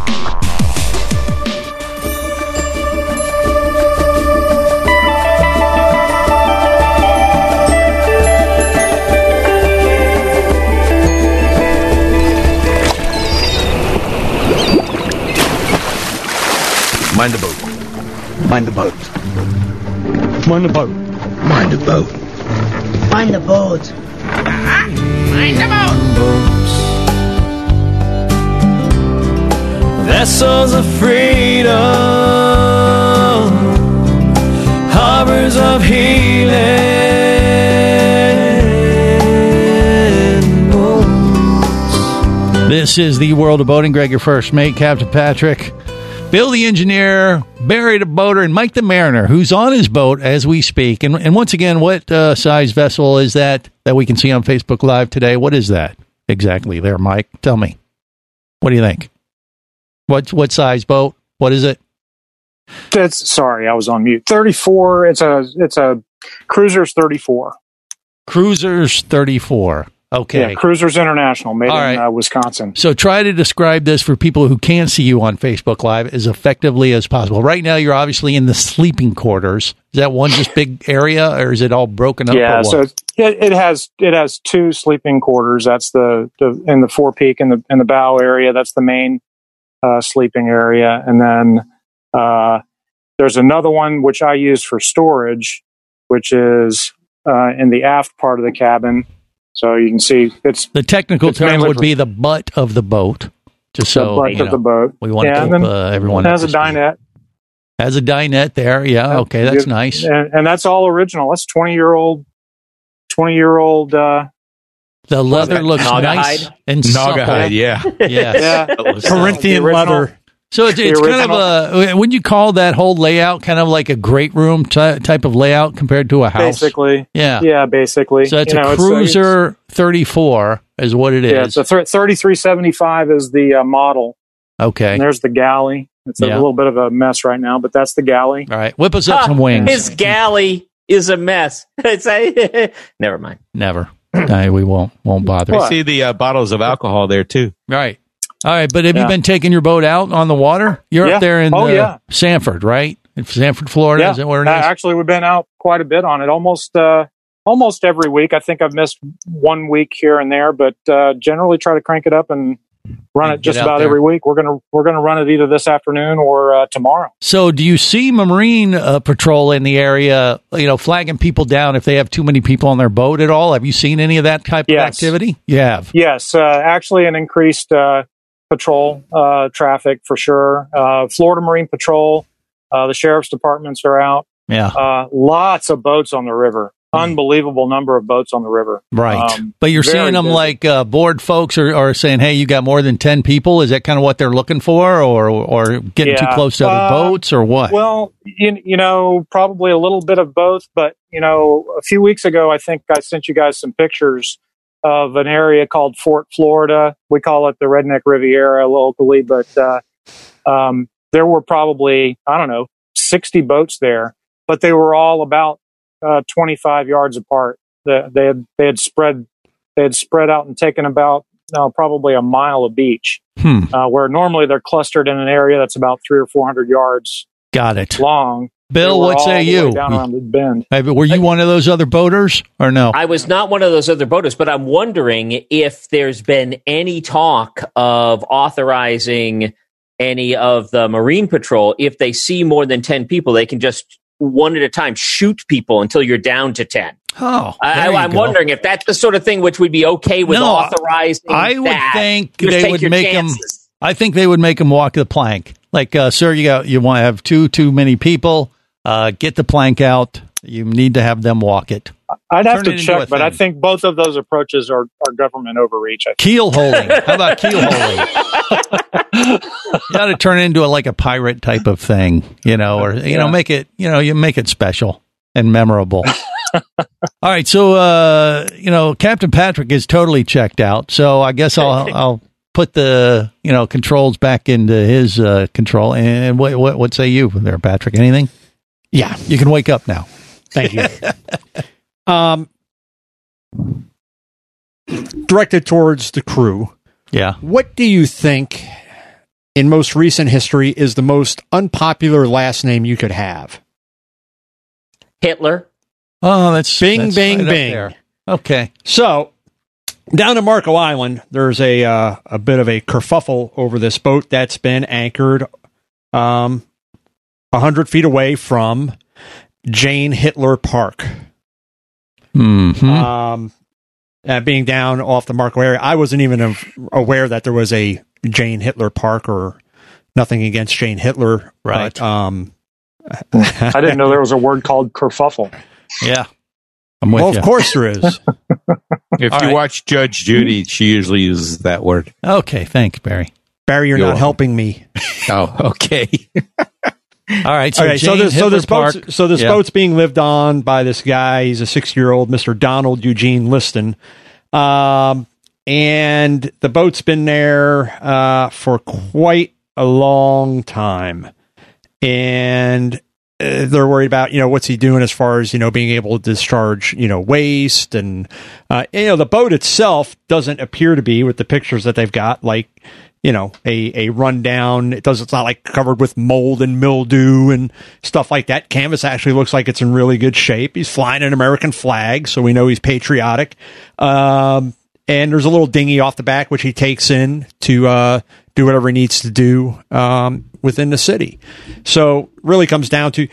[SPEAKER 11] Mind the boat. Mind the boat. Mind the boat. Mind the boat.
[SPEAKER 8] Mind the boat. Mind the
[SPEAKER 10] Vessels of freedom, harbors of healing.
[SPEAKER 2] This is the world of boating. Greg, your first mate, Captain Patrick, Bill the engineer, Barry the boater, and Mike the mariner, who's on his boat as we speak. And, and once again, what uh, size vessel is that that we can see on Facebook Live today? What is that exactly there, Mike? Tell me. What do you think? What what size boat? What is it?
[SPEAKER 5] That's sorry, I was on mute. Thirty four. It's a it's a cruiser's thirty four.
[SPEAKER 2] Cruisers 34. Okay.
[SPEAKER 5] Yeah, Cruisers International, made
[SPEAKER 2] All
[SPEAKER 5] in
[SPEAKER 2] right.
[SPEAKER 5] uh, Wisconsin.
[SPEAKER 2] So try to describe this for people who can't see you on Facebook Live as effectively as possible. Right now, you're obviously in the sleeping quarters. Is that one just big area, or is it all broken up?
[SPEAKER 5] yeah, so it, it has it has two sleeping quarters. That's the, the in the forepeak in the in the bow area. That's the main uh, sleeping area, and then uh, there's another one which I use for storage, which is uh, in the aft part of the cabin. So you can see it's
[SPEAKER 2] the technical
[SPEAKER 5] it's
[SPEAKER 2] term would be the butt of the boat. Just
[SPEAKER 5] the
[SPEAKER 2] so
[SPEAKER 5] butt
[SPEAKER 2] you
[SPEAKER 5] of
[SPEAKER 2] know,
[SPEAKER 5] the boat.
[SPEAKER 2] we want
[SPEAKER 5] Yeah,
[SPEAKER 2] to keep uh, everyone
[SPEAKER 5] it has a dinette.
[SPEAKER 2] Has a dinette there. Yeah. Okay, that's
[SPEAKER 5] Yeah.
[SPEAKER 2] nice.
[SPEAKER 5] and, and that's all original. That's twenty year old, twenty year old. Uh,
[SPEAKER 2] The leather looks
[SPEAKER 5] Naga
[SPEAKER 2] nice
[SPEAKER 5] hide?
[SPEAKER 2] and
[SPEAKER 7] Naga
[SPEAKER 2] supple.
[SPEAKER 7] hide, yeah.
[SPEAKER 2] Yes.
[SPEAKER 5] Yeah.
[SPEAKER 2] Corinthian
[SPEAKER 5] The
[SPEAKER 2] leather. So it's, it's kind of a. Would you call that whole layout kind of like a great room ty- type of layout compared to a house?
[SPEAKER 5] basically.
[SPEAKER 2] Yeah.
[SPEAKER 5] yeah, basically.
[SPEAKER 2] So it's
[SPEAKER 5] You know,
[SPEAKER 2] a
[SPEAKER 5] it's-
[SPEAKER 2] cruiser 34 is what it is.
[SPEAKER 5] Yeah, it's a thir- 3375 is the uh, model.
[SPEAKER 2] okay.
[SPEAKER 5] And there's the galley. It's a little bit of a mess right now, but that's the galley.
[SPEAKER 2] All right. Whip us up
[SPEAKER 4] Ha,
[SPEAKER 2] some wings.
[SPEAKER 4] His galley is a mess. It's a, never mind.
[SPEAKER 2] Never. No, we won't won't bother.
[SPEAKER 7] I see the uh, bottles of alcohol there too.
[SPEAKER 2] Right. All right, but have you been taking your boat out on the water? You're
[SPEAKER 5] Yeah.
[SPEAKER 2] up there in
[SPEAKER 5] Oh,
[SPEAKER 2] uh,
[SPEAKER 5] yeah.
[SPEAKER 2] Sanford, right? In Sanford, Florida.
[SPEAKER 5] yeah,
[SPEAKER 2] Is that where it
[SPEAKER 5] Uh,
[SPEAKER 2] is?
[SPEAKER 5] actually, we've been out quite a bit on it. Almost, uh, almost every week. I think I've missed one week here and there, but uh, generally try to crank it up and run it just about
[SPEAKER 2] there.
[SPEAKER 5] every week. We're gonna we're gonna run it either this afternoon or uh, tomorrow.
[SPEAKER 2] So, do you see Marine uh, Patrol in the area, you know, flagging people down if they have too many people on their boat at all? Have you seen any of that type of activity? You have.
[SPEAKER 5] Yes, uh, actually, an increased uh, patrol uh, traffic for sure. Uh, Florida Marine Patrol, uh, the sheriff's departments are out.
[SPEAKER 2] Yeah.
[SPEAKER 5] Uh, lots of boats on the river. Unbelievable number of boats on the river.
[SPEAKER 2] Right.
[SPEAKER 5] Um,
[SPEAKER 2] but you're seeing them
[SPEAKER 5] busy.
[SPEAKER 2] like uh, board folks are, are saying, hey, you got more than 10 people. Is that kind of what they're looking for or, or getting too close to other
[SPEAKER 5] Uh,
[SPEAKER 2] boats or what?
[SPEAKER 5] Well, you, you know, probably a little bit of both. But, you know, a few weeks ago, I think I sent you guys some pictures of an area called Fort Florida. We call it the Redneck Riviera locally, but uh, um, there were probably, I don't know, 60 boats there, but they were all about uh, 25 yards apart. The, they had they had spread they had spread out and taken about no, probably a mile of beach,
[SPEAKER 2] Hmm.
[SPEAKER 5] uh, where normally they're clustered in an area that's about three or four hundred yards
[SPEAKER 2] Got it.
[SPEAKER 5] long.
[SPEAKER 2] Bill,
[SPEAKER 5] They were
[SPEAKER 2] what
[SPEAKER 5] all
[SPEAKER 2] say
[SPEAKER 5] the way
[SPEAKER 2] you?
[SPEAKER 5] Down around the bend.
[SPEAKER 2] Hey, but were you one of those other boaters or no?
[SPEAKER 4] I was not one of those other boaters, but I'm wondering if there's been any talk of authorizing any of the Marine Patrol. If they see more than 10 people, they can just one at a time shoot people until you're down to 10.
[SPEAKER 2] Oh,
[SPEAKER 4] I, I'm
[SPEAKER 2] go.
[SPEAKER 4] wondering if that's the sort of thing which would be okay with
[SPEAKER 2] No,
[SPEAKER 4] authorizing.
[SPEAKER 2] I would
[SPEAKER 4] that.
[SPEAKER 2] think
[SPEAKER 4] Just
[SPEAKER 2] they would
[SPEAKER 4] your
[SPEAKER 2] make them. I think they would make them walk the plank. Like, uh, sir, you got you want to have too too many people. Uh, get the plank out. You need to have them walk it.
[SPEAKER 5] I'd have
[SPEAKER 2] Turn
[SPEAKER 5] to
[SPEAKER 2] it into a
[SPEAKER 5] check, but I think both of those approaches are, are government overreach. I think.
[SPEAKER 2] Keelhauling. How about keelhauling? you got to turn it into a, like a pirate type of thing, you know, or you know, make it, you know, you make it special and memorable. All right, so uh, you know, Captain Patrick is totally checked out. So I guess I'll I'll put the you know controls back into his uh, control. And what, what what say you there, Patrick? Anything?
[SPEAKER 3] Yeah,
[SPEAKER 2] you can wake up now.
[SPEAKER 3] Thank you. um, directed towards the crew.
[SPEAKER 2] Yeah.
[SPEAKER 3] What do you think in most recent history is the most unpopular last name you could have?
[SPEAKER 4] Hitler.
[SPEAKER 2] Oh, that's
[SPEAKER 3] Bing,
[SPEAKER 2] that's
[SPEAKER 3] bing,
[SPEAKER 2] right
[SPEAKER 3] bing.
[SPEAKER 2] Okay.
[SPEAKER 3] So down in Marco Island, there's a uh, a bit of a kerfuffle over this boat that's been anchored um, hundred feet away from Jane Hitler Park.
[SPEAKER 2] Mm-hmm.
[SPEAKER 3] Um, uh, being down off the Marco area, I wasn't even av- aware that there was a Jane Hitler Park or nothing against Jane Hitler.
[SPEAKER 2] Right.
[SPEAKER 3] But, um,
[SPEAKER 5] I didn't know there was a word called kerfuffle.
[SPEAKER 2] Yeah. I'm with
[SPEAKER 3] well,
[SPEAKER 2] you.
[SPEAKER 3] of course there is.
[SPEAKER 7] If
[SPEAKER 2] All
[SPEAKER 7] you
[SPEAKER 2] right.
[SPEAKER 7] watch Judge Judy, she usually uses that word.
[SPEAKER 2] Okay, thanks, Barry.
[SPEAKER 3] Barry, you're
[SPEAKER 7] You're
[SPEAKER 3] not
[SPEAKER 7] welcome.
[SPEAKER 3] helping me.
[SPEAKER 7] Oh, okay.
[SPEAKER 2] All right. So,
[SPEAKER 3] okay, so this, so this boat's, so this
[SPEAKER 2] Yeah.
[SPEAKER 3] boat's being lived on by this guy. He's a six year old, Mr. Donald Eugene Liston. Um, and the boat's been there uh, for quite a long time. And uh, they're worried about, you know, what's he doing as far as, you know, being able to discharge, you know, waste. And, uh, you know, the boat itself doesn't appear to be with the pictures that they've got like, you know, a, a rundown. It does, it's not like covered with mold and mildew and stuff like that. Canvas actually looks like it's in really good shape. He's flying an American flag, so we know he's patriotic. Um, and there's a little dinghy off the back, which he takes in to, uh, do whatever he needs to do, um, within the city. So really comes down to,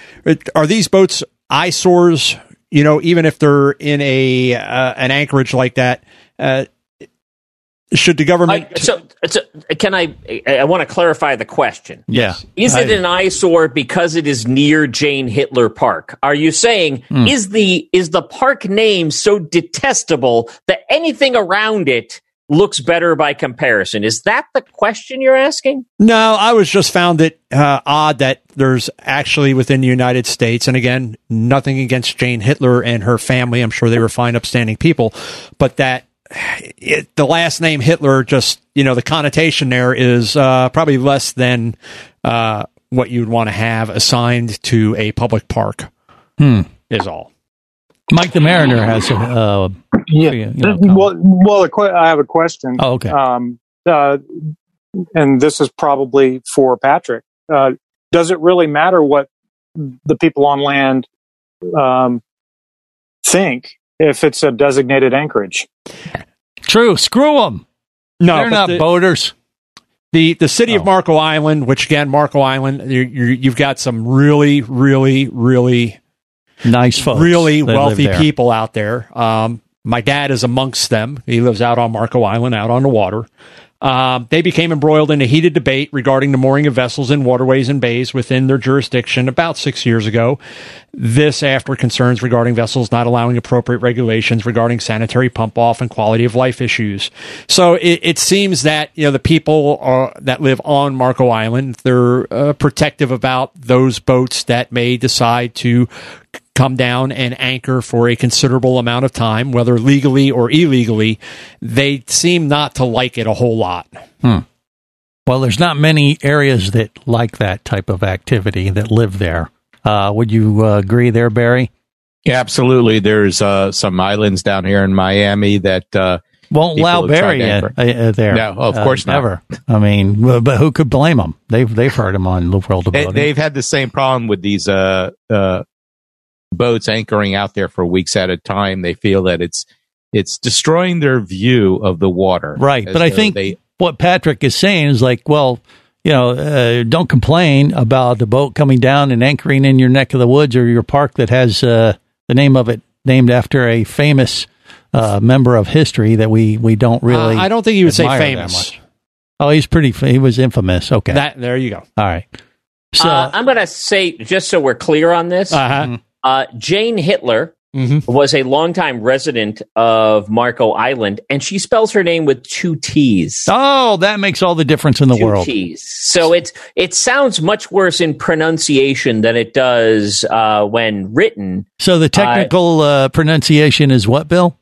[SPEAKER 3] are these boats eyesores? You know, even if they're in a, uh, an anchorage like that, uh, should the government
[SPEAKER 4] I, so, so, can I? I want to clarify the question.
[SPEAKER 2] Yeah.
[SPEAKER 4] Is it
[SPEAKER 2] I-
[SPEAKER 4] an eyesore because it is near Jane Hitler Park? Are you saying
[SPEAKER 2] Hmm.
[SPEAKER 4] is the is the park name so detestable that anything around it looks better by comparison? Is that the question you're asking?
[SPEAKER 3] No, I was just found it uh, odd that there's actually within the United States, and again, nothing against Jane Hitler and her family. I'm sure they were fine, upstanding people, but that it, the last name Hitler, just you know, the connotation there is uh, probably less than uh, what you'd want to have assigned to a public park.
[SPEAKER 2] Hmm.
[SPEAKER 3] Is all.
[SPEAKER 2] Mike the Mariner has a. Uh,
[SPEAKER 5] Yeah.
[SPEAKER 2] you know,
[SPEAKER 5] well, well, que- I have a question.
[SPEAKER 2] Oh, okay.
[SPEAKER 5] Um, uh, and this is probably for Patrick. Uh, does it really matter what the people on land um, think if it's a designated anchorage?
[SPEAKER 2] True. Screw them.
[SPEAKER 3] No,
[SPEAKER 2] They're not
[SPEAKER 3] the-
[SPEAKER 2] boaters.
[SPEAKER 3] The the city of Marco Island, which again, Marco Island, you you you've got some really, really, really
[SPEAKER 2] nice folks
[SPEAKER 3] really
[SPEAKER 2] that
[SPEAKER 3] wealthy people out there. Um, my dad is amongst them. He lives out on Marco Island, out on the water. Um, they became embroiled in a heated debate regarding the mooring of vessels in waterways and bays within their jurisdiction about six years ago. This after concerns regarding vessels not allowing appropriate regulations regarding sanitary pump off and quality of life issues. So it, it seems that you know the people are, that live on Marco Island they're uh, protective about those boats that may decide to come down and anchor for a considerable amount of time, whether legally or illegally. They seem not to like it a whole lot.
[SPEAKER 2] Hmm. Well, there's not many areas that like that type of activity that live there. Uh, would you uh, agree there, Barry?
[SPEAKER 7] Yeah, absolutely. There's uh, some islands down here in Miami that uh,
[SPEAKER 2] Won't allow Barry
[SPEAKER 7] to
[SPEAKER 2] uh, uh, there.
[SPEAKER 7] No, of
[SPEAKER 2] Uh,
[SPEAKER 7] course not.
[SPEAKER 2] never. I mean, but but who could blame them? They've they've heard him on the world of
[SPEAKER 7] They, they've had the same problem with these uh, uh, boats anchoring out there for weeks at a time. They feel that it's it's destroying their view of the water.
[SPEAKER 2] Right, but I think
[SPEAKER 7] they,
[SPEAKER 2] what Patrick is saying is like, well, you know, uh, don't complain about the boat coming down and anchoring in your neck of the woods or your park that has uh, the name of it named after a famous uh, member of history that we we don't really.
[SPEAKER 3] Uh, I don't think you would say famous.
[SPEAKER 2] Oh, he's pretty. He was infamous. Okay,
[SPEAKER 3] That there you go.
[SPEAKER 2] all right. So
[SPEAKER 4] uh, I'm going to say, just so we're clear on this,
[SPEAKER 3] Uh-huh.
[SPEAKER 4] Uh, Jane Hitler
[SPEAKER 3] Mm-hmm.
[SPEAKER 4] was a longtime resident of Marco Island, and she spells her name with two T's.
[SPEAKER 2] oh, that makes all the difference in the
[SPEAKER 4] two
[SPEAKER 2] world.
[SPEAKER 4] T's. So it's it sounds much worse in pronunciation than it does uh, when written.
[SPEAKER 2] So the technical uh, pronunciation is what, Bill?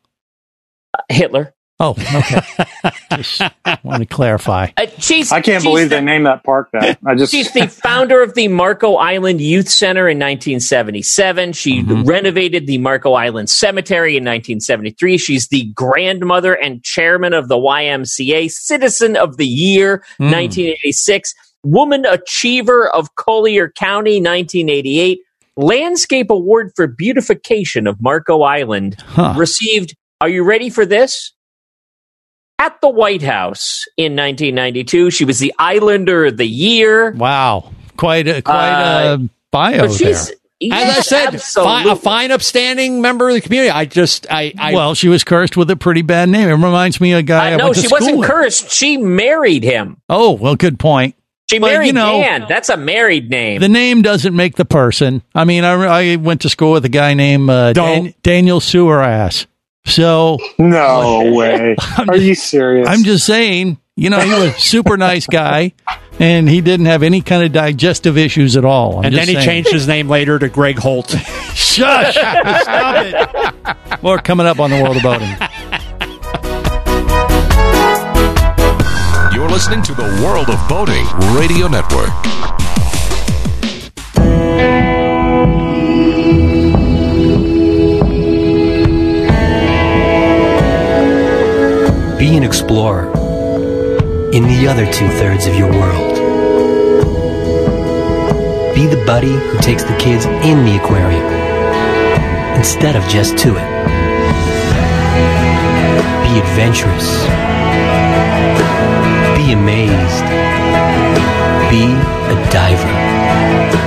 [SPEAKER 4] Hitler.
[SPEAKER 2] Oh, okay. Just want to clarify.
[SPEAKER 4] Uh, she's,
[SPEAKER 5] I can't
[SPEAKER 4] she's
[SPEAKER 5] believe
[SPEAKER 4] the,
[SPEAKER 5] they named that park that. I just
[SPEAKER 4] She's the founder of the Marco Island Youth Center in 1977. She
[SPEAKER 2] Mm-hmm.
[SPEAKER 4] renovated the Marco Island Cemetery in 1973. She's the grandmother and chairman of the YMCA, Citizen of the Year,
[SPEAKER 2] Hmm.
[SPEAKER 4] 1986, Woman Achiever of Collier County, 1988, Landscape Award for Beautification of Marco Island,
[SPEAKER 2] Huh.
[SPEAKER 4] received, are you ready for this? At the White House in 1992. She was the Islander of the Year.
[SPEAKER 2] Wow. Quite a, quite
[SPEAKER 4] Uh,
[SPEAKER 2] a bio
[SPEAKER 4] but she's,
[SPEAKER 2] there.
[SPEAKER 3] As I said, fi- a fine, upstanding member of the community. I just, I, I
[SPEAKER 2] well, she was cursed with a pretty bad name. It reminds me of a guy I
[SPEAKER 4] Uh, no,
[SPEAKER 2] went to
[SPEAKER 4] she wasn't
[SPEAKER 2] with.
[SPEAKER 4] cursed. She married him.
[SPEAKER 2] Oh, well, good point.
[SPEAKER 4] She
[SPEAKER 2] But,
[SPEAKER 4] married
[SPEAKER 2] you know,
[SPEAKER 4] Dan. That's a married name.
[SPEAKER 2] The name doesn't make the person. I mean, I, I went to school with a guy named uh, Dan, Daniel Sewerass. So
[SPEAKER 5] no way. Are you serious?
[SPEAKER 2] I'm just saying, you know, he was a super nice guy, and he didn't have any kind of digestive issues at all. I'm
[SPEAKER 3] and
[SPEAKER 2] just
[SPEAKER 3] then he
[SPEAKER 2] saying.
[SPEAKER 3] changed his name later to Greg Holt.
[SPEAKER 2] Shush! Stop it. More coming up on the world of boating.
[SPEAKER 1] You're listening to the World of Boating Radio Network.
[SPEAKER 6] Be an explorer in the other two thirds of your world. Be the buddy who takes the kids in the aquarium instead of just to it. Be adventurous. Be amazed. Be a diver.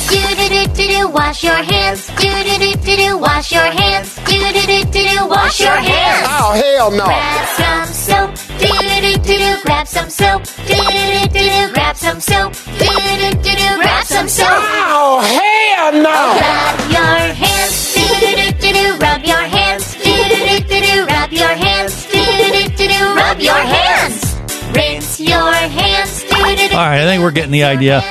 [SPEAKER 12] do do do do do. Wash your hands, do do do do do. Wash your hands, do do do do do. Wash your hands.
[SPEAKER 11] Oh, hell no.
[SPEAKER 12] Grab some soap, do do do do do. Grab some soap, do do do do do. Grab some soap, do do do do do. Grab some soap.
[SPEAKER 11] Oh, hell no.
[SPEAKER 12] Rub your hands, do do do do do. Rub your hands, do do do do do. Rub your hands, do do do do do. Rub your hands. Rinse your hands, do do do.
[SPEAKER 2] All right, I think we're getting the idea.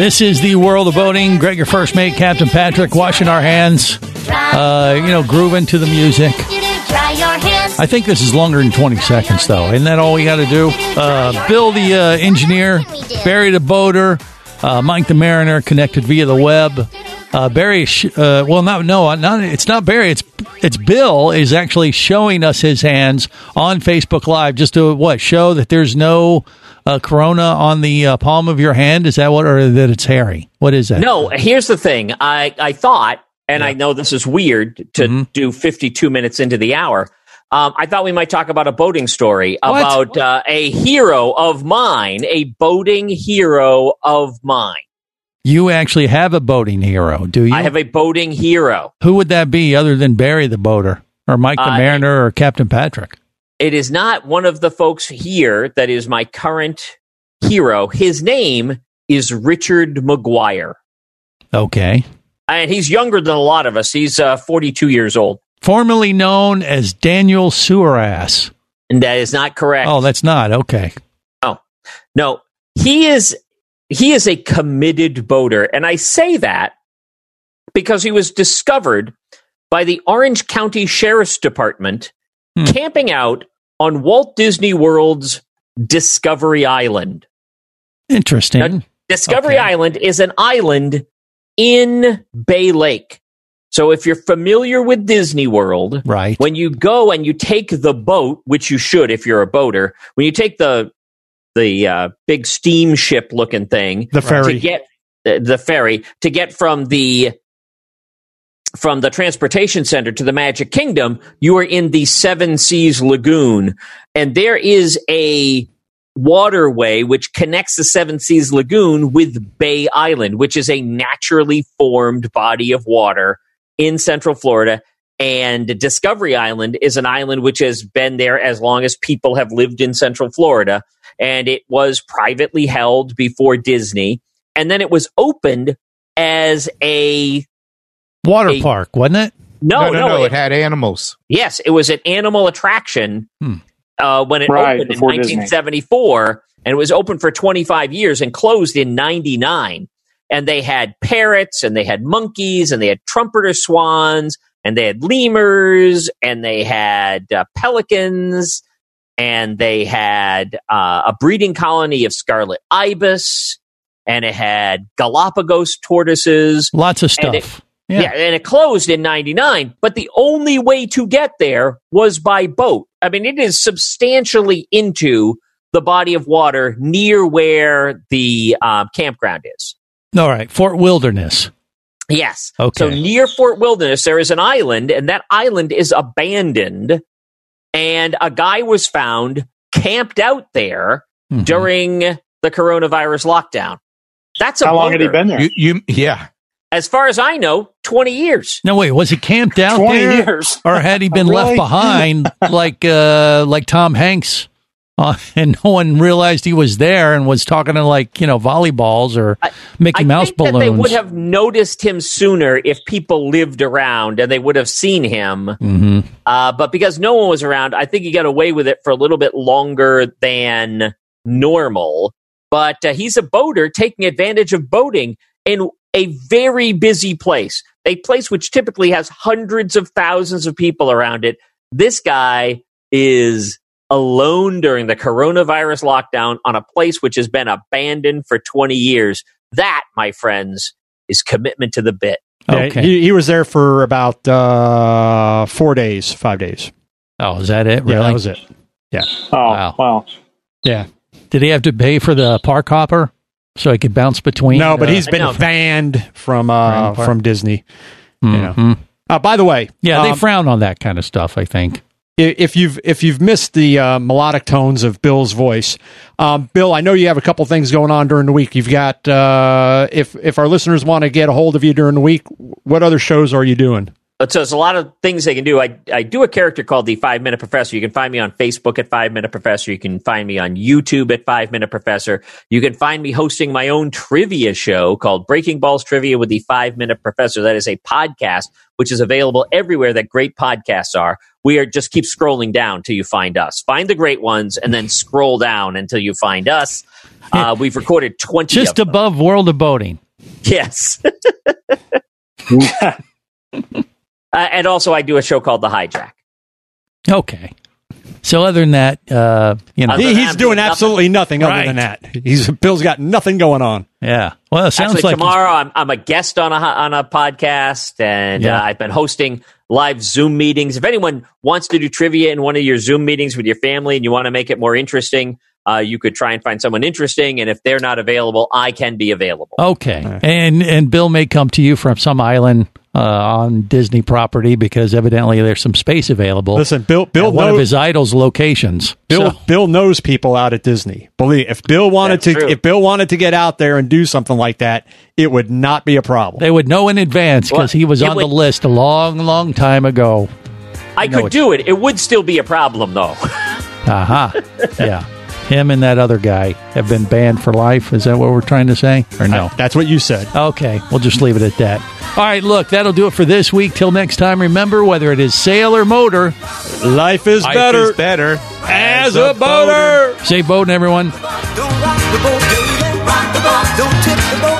[SPEAKER 2] This is the world of boating. Greg, your first mate, Captain Patrick, washing our hands, uh, you know, grooving to the music. I think this is longer than 20 seconds, though. Isn't that all we got to do? Uh, Bill, the uh, engineer, Barry, the boater, uh, Mike, the mariner, connected via the web. Uh, Barry, sh- uh, well, not no, not it's not Barry. It's it's Bill is actually showing us his hands on Facebook Live just to what show that there's no uh, corona on the uh, palm of your hand. Is that what, or that it's hairy? What is that?
[SPEAKER 4] No, here's the thing. I, I thought, and I know this is weird to
[SPEAKER 2] Mm-hmm.
[SPEAKER 4] do 52 minutes into the hour. Um, I thought we might talk about a boating story
[SPEAKER 2] What?
[SPEAKER 4] about uh, a hero of mine, a boating hero of mine.
[SPEAKER 2] You actually have a boating hero, do you?
[SPEAKER 4] I have a boating hero.
[SPEAKER 2] Who would that be other than Barry the boater, or Mike the
[SPEAKER 4] Uh,
[SPEAKER 2] Mariner, or Captain Patrick?
[SPEAKER 4] It is not one of the folks here that is my current hero. His name is Richard McGuire.
[SPEAKER 2] Okay,
[SPEAKER 4] And he's younger than a lot of us. He's uh, 42 years old.
[SPEAKER 2] formerly known as Daniel Sewerass.
[SPEAKER 4] And that is not correct.
[SPEAKER 2] Oh, that's not okay.
[SPEAKER 4] No, no, he is he is a committed boater, and I say that because he was discovered by the Orange County Sheriff's Department camping out on Walt Disney World's Discovery Island.
[SPEAKER 2] Interesting.
[SPEAKER 4] Discovery Island is an island in Bay Lake. So if you're familiar with Disney World,
[SPEAKER 2] right.
[SPEAKER 4] when you go and you take the boat, which you should if you're a boater, when you take the the uh, big steamship looking thing,
[SPEAKER 3] The ferry.
[SPEAKER 4] to get uh, the ferry to get from the from the transportation center to the Magic Kingdom, you are in the Seven Seas Lagoon, and there is a waterway which connects the Seven Seas Lagoon with Bay Island, which is a naturally formed body of water in Central Florida. And Discovery Island is an island which has been there as long as people have lived in Central Florida. And it was privately held before Disney. And then it was opened as a
[SPEAKER 2] Water
[SPEAKER 4] a-
[SPEAKER 2] park, wasn't it?
[SPEAKER 4] no,
[SPEAKER 7] no,
[SPEAKER 4] no,
[SPEAKER 7] no,
[SPEAKER 4] it-
[SPEAKER 7] it had animals.
[SPEAKER 4] Yes, it was an animal attraction uh, when it
[SPEAKER 5] Right,
[SPEAKER 4] opened in
[SPEAKER 5] before Disney.
[SPEAKER 4] 1974, and it was open for 25 years and closed in 99. And they had parrots, and they had monkeys, and they had trumpeter swans, and they had lemurs, and they had uh, pelicans, and they had uh, a breeding colony of scarlet ibis, and it had Galapagos tortoises.
[SPEAKER 2] Lots of
[SPEAKER 4] And it-
[SPEAKER 2] stuff.
[SPEAKER 4] Yeah. and it closed in 99, but the only way to get there was by boat. I mean, it is substantially into the body of water near where the um, campground is.
[SPEAKER 2] All right, Fort Wilderness.
[SPEAKER 4] Yes.
[SPEAKER 2] Okay.
[SPEAKER 4] So near Fort Wilderness, there is an island, and that island is abandoned. And a guy was found camped out there
[SPEAKER 2] Mm-hmm.
[SPEAKER 4] during the coronavirus lockdown. That's a
[SPEAKER 5] How long had he been there?
[SPEAKER 7] You, you, yeah.
[SPEAKER 4] As far as I know, 20 years.
[SPEAKER 2] No, wait, was he camped out
[SPEAKER 5] 20
[SPEAKER 2] there,
[SPEAKER 5] years.
[SPEAKER 2] or had he been left behind like uh, like Tom Hanks, uh, and no one realized he was there and was talking to like you know volleyballs or Mickey
[SPEAKER 4] I
[SPEAKER 2] Mouse
[SPEAKER 4] think that they would have noticed him sooner if people lived around and they would have seen him.
[SPEAKER 2] hmm
[SPEAKER 4] Uh, but because no one was around, I think he got away with it for a little bit longer than normal. But uh, he's a boater taking advantage of boating in a very busy place, a place which typically has hundreds of thousands of people around it. This guy is alone during the coronavirus lockdown on a place which has been abandoned for 20 years. That, my friends, is commitment to the bit.
[SPEAKER 3] Yeah, he, he was there for about uh, four days, five days.
[SPEAKER 2] Oh, is that it?
[SPEAKER 3] Yeah, that was it. Yeah.
[SPEAKER 5] Oh,
[SPEAKER 2] Wow.
[SPEAKER 5] wow.
[SPEAKER 3] Yeah.
[SPEAKER 2] Did he have to pay for the park hopper so he could bounce between?
[SPEAKER 3] No, but
[SPEAKER 2] uh,
[SPEAKER 3] he's been
[SPEAKER 4] no.
[SPEAKER 3] banned from uh, from Disney.
[SPEAKER 2] mhm.
[SPEAKER 3] Uh, by the way,
[SPEAKER 2] Yeah, they
[SPEAKER 3] um,
[SPEAKER 2] frown on that kind of stuff. I think.
[SPEAKER 3] if you've if you've missed the uh, melodic tones of Bill's voice, um, Bill, I know you have a couple things going on during the week. You've got uh, if if our listeners want to get a hold of you during the week, what other shows are you doing?
[SPEAKER 4] But so there's a lot of things they can do. I, I do a character called the Five Minute Professor. You can find me on Facebook at Five Minute Professor. You can find me on YouTube at Five Minute Professor. You can find me hosting my own trivia show called Breaking Balls Trivia with the Five Minute Professor. That is a podcast which is available everywhere that great podcasts are. We are just keep scrolling down till you find us. Find the great ones and then scroll down until you find us. Uh, we've recorded 20
[SPEAKER 2] Just
[SPEAKER 4] of them.
[SPEAKER 2] above World of Boating.
[SPEAKER 4] Yes. Uh, and also, I do a show called The Hijack.
[SPEAKER 2] Okay. So other than that, uh, you know,
[SPEAKER 3] He- he's doing absolutely nothing other
[SPEAKER 2] Right.
[SPEAKER 3] than that. He's Bill's got nothing going on.
[SPEAKER 2] Yeah. Well, it sounds
[SPEAKER 4] Actually,
[SPEAKER 2] like
[SPEAKER 4] tomorrow I'm, I'm a guest on a on a podcast, and
[SPEAKER 2] Yeah.
[SPEAKER 4] uh, I've been hosting live Zoom meetings. If anyone wants to do trivia in one of your Zoom meetings with your family, and you want to make it more interesting, uh, you could try and find someone interesting. And if they're not available, I can be available.
[SPEAKER 2] Okay, and and Bill may come to you from some island uh, on Disney property because evidently there's some space available.
[SPEAKER 3] Listen, Bill- Bill
[SPEAKER 2] at one of his idols' locations.
[SPEAKER 3] Bill
[SPEAKER 2] So-
[SPEAKER 3] Bill knows people out at Disney. Believe if Bill wanted
[SPEAKER 4] That's
[SPEAKER 3] to
[SPEAKER 4] true.
[SPEAKER 3] if Bill wanted to get out there and do something like that, it would not be a problem.
[SPEAKER 2] they would know in advance because
[SPEAKER 4] Well,
[SPEAKER 2] he was on
[SPEAKER 4] would-
[SPEAKER 2] the list a long, long time ago.
[SPEAKER 4] I
[SPEAKER 2] know
[SPEAKER 4] could do it. It would still be a problem, though.
[SPEAKER 2] Aha, yeah. Him and that other guy have been banned for life. Is that what we're trying to say, or no?
[SPEAKER 3] That's what you said.
[SPEAKER 2] Okay, we'll just leave it at that. All right, look, that'll do it for this week. Till next time, remember whether it is sail or motor,
[SPEAKER 3] life is
[SPEAKER 7] Life
[SPEAKER 3] better
[SPEAKER 7] is better
[SPEAKER 3] as a boater.
[SPEAKER 2] Say boating, everyone.
[SPEAKER 10] Don't tip the boat